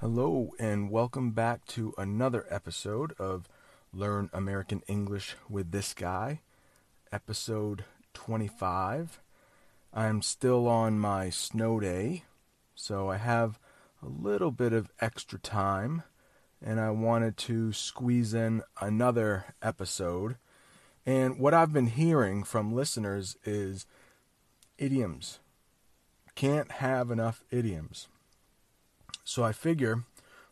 Hello, and welcome back to another episode of Learn American English with this guy, episode 25. I'm still on my snow day, so I have a little bit of extra time, and I wanted to squeeze in another episode. And what I've been hearing from listeners is idioms. Can't have enough idioms. So I figure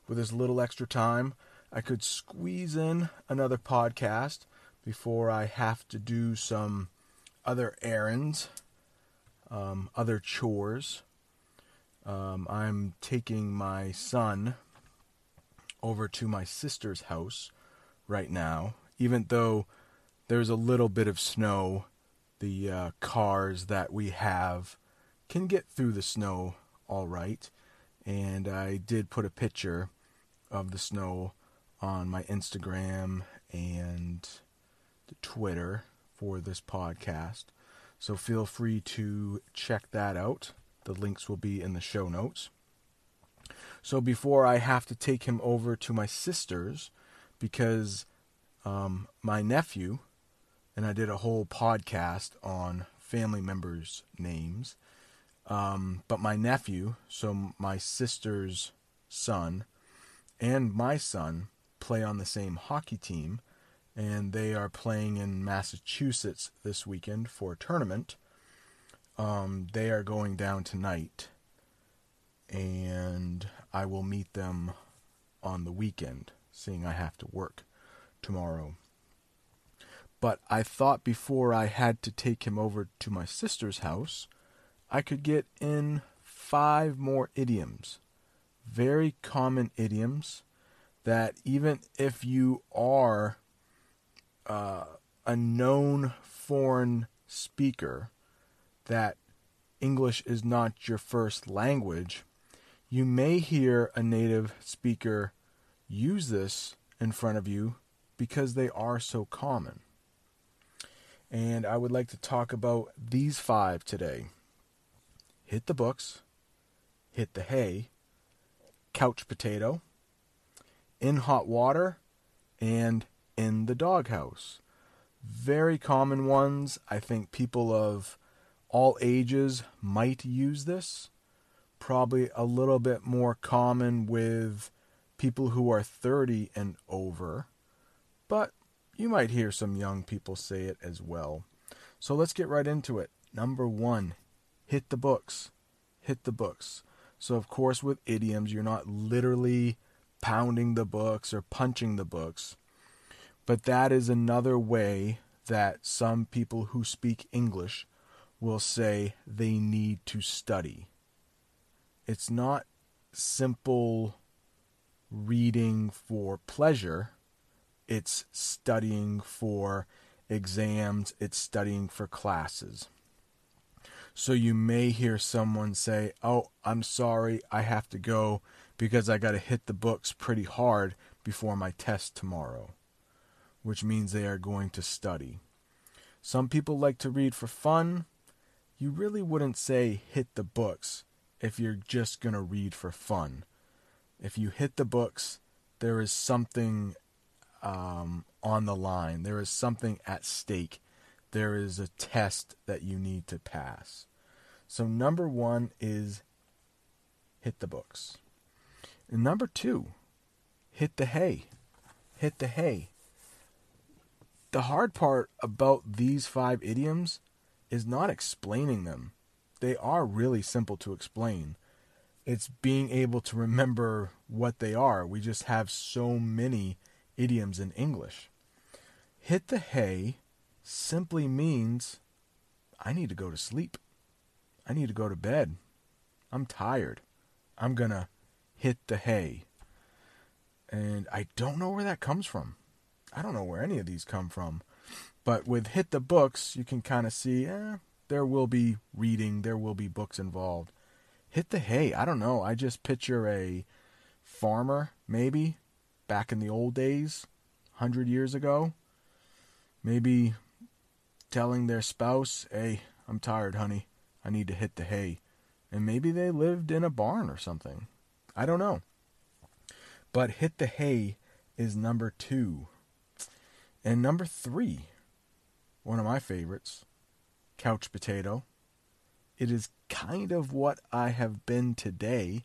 with this little extra time, I could squeeze in another podcast before I have to do some other errands, um, other chores. Um, I'm taking my son over to my sister's house right now, even though there's a little bit of snow. The uh, cars that we have can get through the snow all right and I did put a picture of the snow on my Instagram and Twitter for this podcast. So feel free to check that out. The links will be in the show notes. So before I have to take him over to my sister's, because um, my nephew, and I did a whole podcast on family members' names, um, but my nephew, so my sister's son, and my son play on the same hockey team, and they are playing in Massachusetts this weekend for a tournament. Um, they are going down tonight, and I will meet them on the weekend, seeing I have to work tomorrow. But I thought before I had to take him over to my sister's house I could get in five more idioms, very common idioms that even if you are uh, a known foreign speaker, that English is not your first language, you may hear a native speaker use this in front of you because they are so common. And I would like to talk about these five today hit the books, hit the hay, couch potato, in hot water, and in the doghouse. Very common ones. I think people of all ages might use this. Probably a little bit more common with people who are 30 and over. But you might hear some young people say it as well. So let's get right into it. Number one, hit the books. Hit the books. So, of course, with idioms, you're not literally pounding the books or punching the books, but that is another way that some people who speak English will say they need to study. It's not simple reading for pleasure, it's studying for exams, it's studying for classes. So you may hear someone say, Oh, I'm sorry, I have to go because I got to hit the books pretty hard before my test tomorrow, which means they are going to study. Some people like to read for fun. You really wouldn't say hit the books if you're just going to read for fun. If you hit the books, there is something um, on the line, there is something at stake there is a test that you need to pass. So, number one is hit the books. And number two, hit the hay. Hit the hay. The hard part about these five idioms is not explaining them. They are really simple to explain. It's being able to remember what they are. We just have so many idioms in English. Hit the hay simply means I need to go to sleep. I need to go to bed. I'm tired. I'm going to hit the hay. And I don't know where that comes from. I don't know where any of these come from. But with hit the books, you can kind of see, eh, there will be reading, there will be books involved. Hit the hay, I don't know. I just picture a farmer, maybe, back in the old days, 100 years ago. Maybe telling their spouse, hey, I'm tired, honey. I need to hit the hay. And maybe they lived in a barn or something. I don't know. But Hit the Hay is number two. And number three, one of my favorites, Couch Potato. It is kind of what I have been today.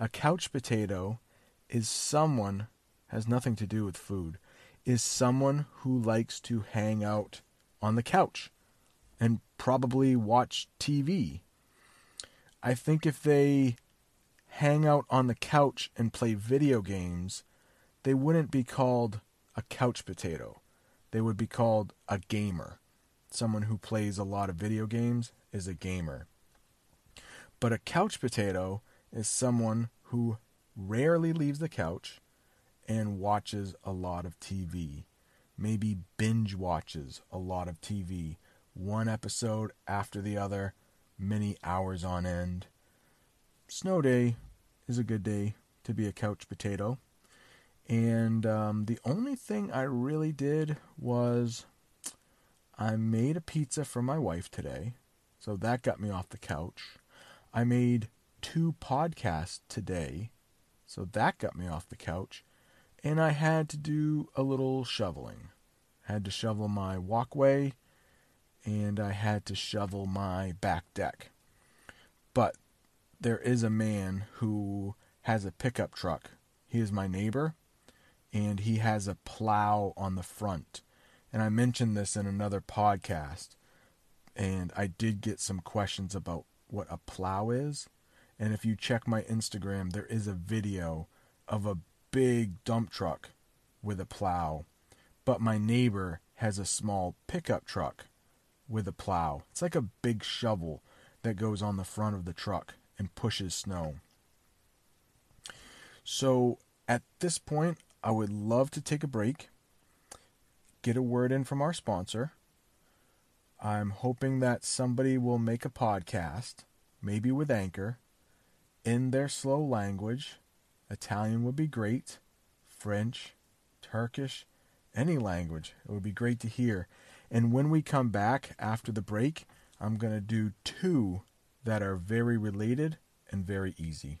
A couch potato is someone has nothing to do with food. Is someone who likes to hang out on the couch and probably watch TV. I think if they hang out on the couch and play video games, they wouldn't be called a couch potato. They would be called a gamer. Someone who plays a lot of video games is a gamer. But a couch potato is someone who rarely leaves the couch and watches a lot of TV. Maybe binge watches a lot of TV, one episode after the other, many hours on end. Snow day is a good day to be a couch potato. And um, the only thing I really did was I made a pizza for my wife today. So that got me off the couch. I made two podcasts today. So that got me off the couch. And I had to do a little shoveling. Had to shovel my walkway and I had to shovel my back deck. But there is a man who has a pickup truck. He is my neighbor and he has a plow on the front. And I mentioned this in another podcast and I did get some questions about what a plow is. And if you check my Instagram, there is a video of a big dump truck with a plow. But my neighbor has a small pickup truck with a plow. It's like a big shovel that goes on the front of the truck and pushes snow. So at this point, I would love to take a break, get a word in from our sponsor, I'm hoping that somebody will make a podcast, maybe with Anchor, in their slow language. Italian would be great, French, Turkish, any language. It would be great to hear. And when we come back after the break, I'm going to do two that are very related and very easy.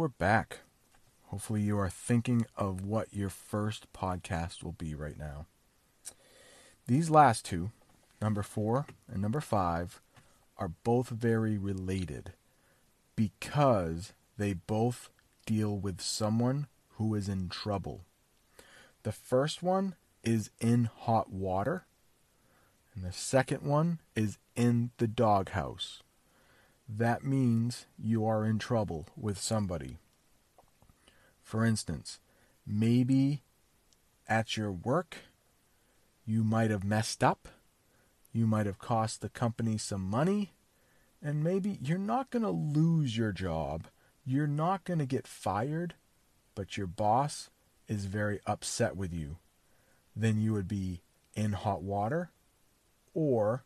We're back. Hopefully, you are thinking of what your first podcast will be right now. These last two, number four and number five, are both very related because they both deal with someone who is in trouble. The first one is in hot water, and the second one is in the doghouse that means you are in trouble with somebody. For instance, maybe at your work you might have messed up, you might have cost the company some money, and maybe you're not going to lose your job, you're not going to get fired, but your boss is very upset with you. Then you would be in hot water or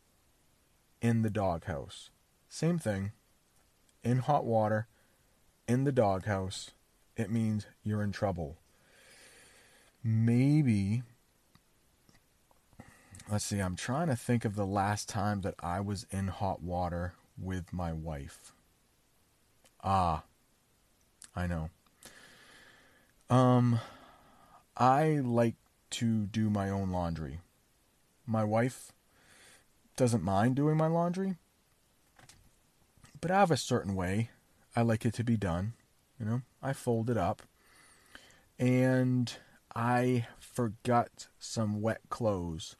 in the doghouse. Same thing. In hot water, in the doghouse, it means you're in trouble. Maybe, let's see, I'm trying to think of the last time that I was in hot water with my wife. Ah, I know. Um, I like to do my own laundry. My wife doesn't mind doing my laundry, but I have a certain way I like it to be done. You know, I fold it up. And I forgot some wet clothes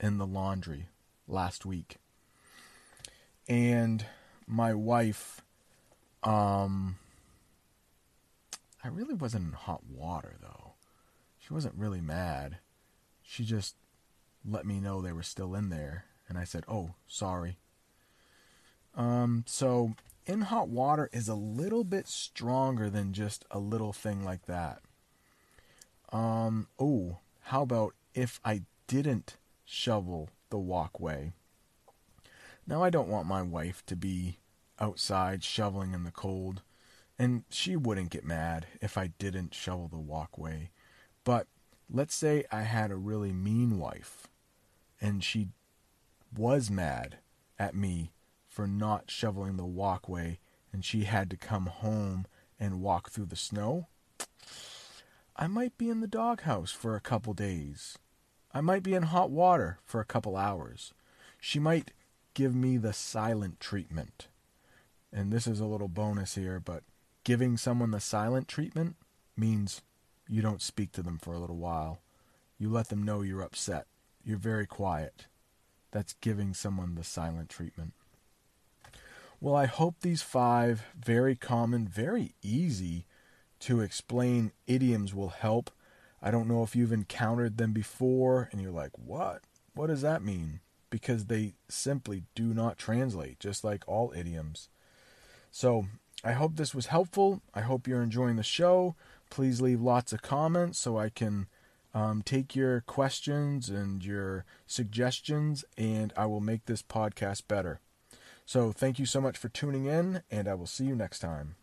in the laundry last week. And my wife, um, I really wasn't in hot water though. She wasn't really mad. She just let me know they were still in there. And I said, oh, sorry. Um, so in hot water is a little bit stronger than just a little thing like that. Um, oh, how about if I didn't shovel the walkway? Now, I don't want my wife to be outside shoveling in the cold, and she wouldn't get mad if I didn't shovel the walkway. But let's say I had a really mean wife, and she was mad at me for not shoveling the walkway, and she had to come home and walk through the snow. I might be in the doghouse for a couple days. I might be in hot water for a couple hours. She might give me the silent treatment. And this is a little bonus here, but giving someone the silent treatment means you don't speak to them for a little while. You let them know you're upset. You're very quiet. That's giving someone the silent treatment. Well, I hope these five very common, very easy to explain idioms will help. I don't know if you've encountered them before and you're like, what? What does that mean? Because they simply do not translate, just like all idioms. So I hope this was helpful. I hope you're enjoying the show. Please leave lots of comments so I can um, take your questions and your suggestions, and I will make this podcast better. So thank you so much for tuning in, and I will see you next time.